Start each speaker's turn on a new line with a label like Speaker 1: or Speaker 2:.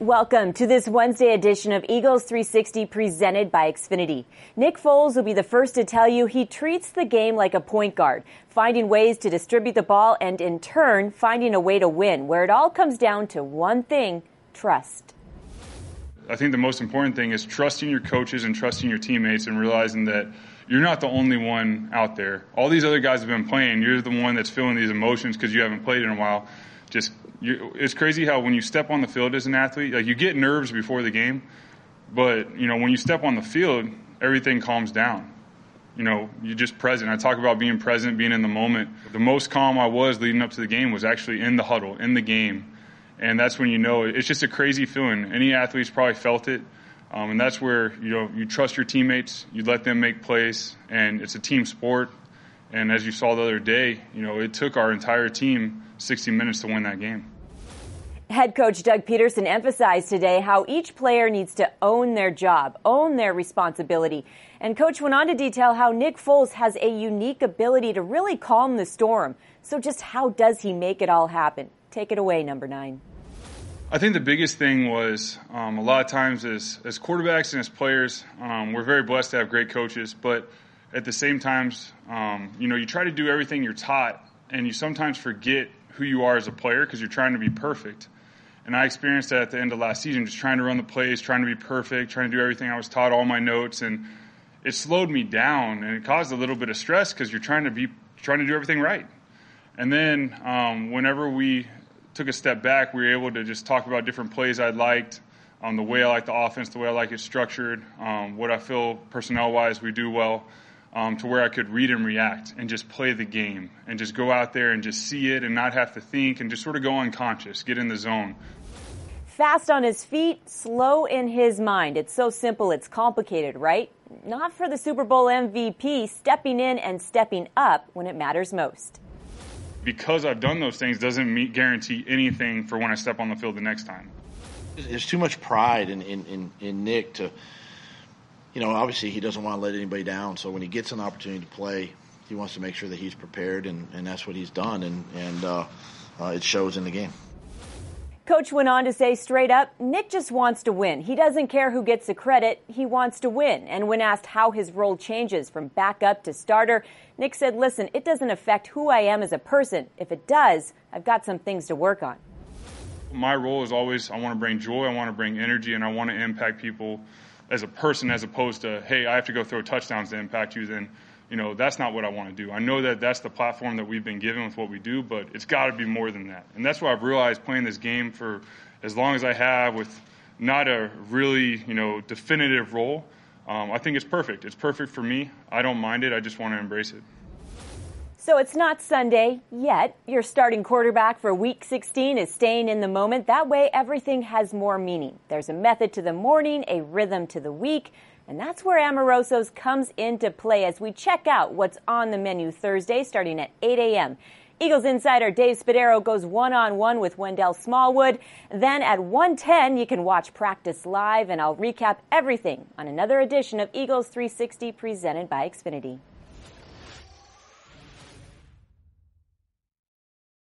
Speaker 1: Welcome to this Wednesday edition of Eagles 360 presented by Xfinity. Nick Foles will be the first to tell you he treats the game like a point guard, finding ways to distribute the ball and in turn finding a way to win, where it all comes down to one thing trust.
Speaker 2: I think the most important thing is trusting your coaches and trusting your teammates and realizing that you're not the only one out there. All these other guys have been playing. You're the one that's feeling these emotions because you haven't played in a while. Just it's crazy how when you step on the field as an athlete, like you get nerves before the game, but you know when you step on the field, everything calms down. You know, you're just present. I talk about being present, being in the moment. The most calm I was leading up to the game was actually in the huddle, in the game, and that's when you know it's just a crazy feeling. Any athlete's probably felt it. Um, and that's where you know you trust your teammates, you let them make plays, and it's a team sport. And as you saw the other day, you know it took our entire team 60 minutes to win that game.
Speaker 1: Head coach Doug Pederson emphasized today how each player needs to own their job, own their responsibility. And coach went on to detail how Nick Foles has a unique ability to really calm the storm. So just how does he make it all happen? Take it away, number nine.
Speaker 2: I think the biggest thing was um, a lot of times as, as quarterbacks and as players, um, we're very blessed to have great coaches, but at the same times, um, you know, you try to do everything you're taught and you sometimes forget who you are as a player because you're trying to be perfect. And I experienced that at the end of last season, just trying to run the plays, trying to be perfect, trying to do everything I was taught, all my notes, and it slowed me down and it caused a little bit of stress because you're trying to be trying to do everything right. And then um, whenever we took a step back, we were able to just talk about different plays I liked, um, the way I like the offense, the way I like it structured, um, what I feel personnel wise we do well um, to where I could read and react and just play the game and just go out there and just see it and not have to think and just sort of go unconscious, get in the zone.
Speaker 1: Fast on his feet, slow in his mind. It's so simple, it's complicated, right? Not for the Super Bowl MVP stepping in and stepping up when it matters most.
Speaker 2: Because I've done those things doesn't meet, guarantee anything for when I step on the field the next time.
Speaker 3: There's too much pride in, in, in, in Nick to you know, obviously he doesn't want to let anybody down. So when he gets an opportunity to play, he wants to make sure that he's prepared, and, and that's what he's done, and and uh, uh, it shows in the game.
Speaker 1: Coach went on to say straight up, Nick just wants to win. He doesn't care who gets the credit, he wants to win. And when asked how his role changes from backup to starter, Nick said, Listen, it doesn't affect who I am as a person. If it does, I've got some things to work on.
Speaker 2: My role is always I want to bring joy, I want to bring energy, and I want to impact people as a person as opposed to, hey, I have to go throw touchdowns to impact you, then, you know, that's not what I want to do. I know that that's the platform that we've been given with what we do, but it's got to be more than that. And that's why I've realized playing this game for as long as I have with not a really, you know, definitive role, um, I think it's perfect. It's perfect for me. I don't mind it. I just want to embrace it.
Speaker 1: So it's not Sunday yet. Your starting quarterback for week 16 is staying in the moment. That way, everything has more meaning. There's a method to the morning, a rhythm to the week, and that's where Amoroso's comes into play as we check out what's on the menu Thursday starting at 8 a.m. Eagles insider Dave Spadaro goes one on one with Wendell Smallwood. Then at 110, you can watch practice live, and I'll recap everything on another edition of Eagles 360 presented by Xfinity.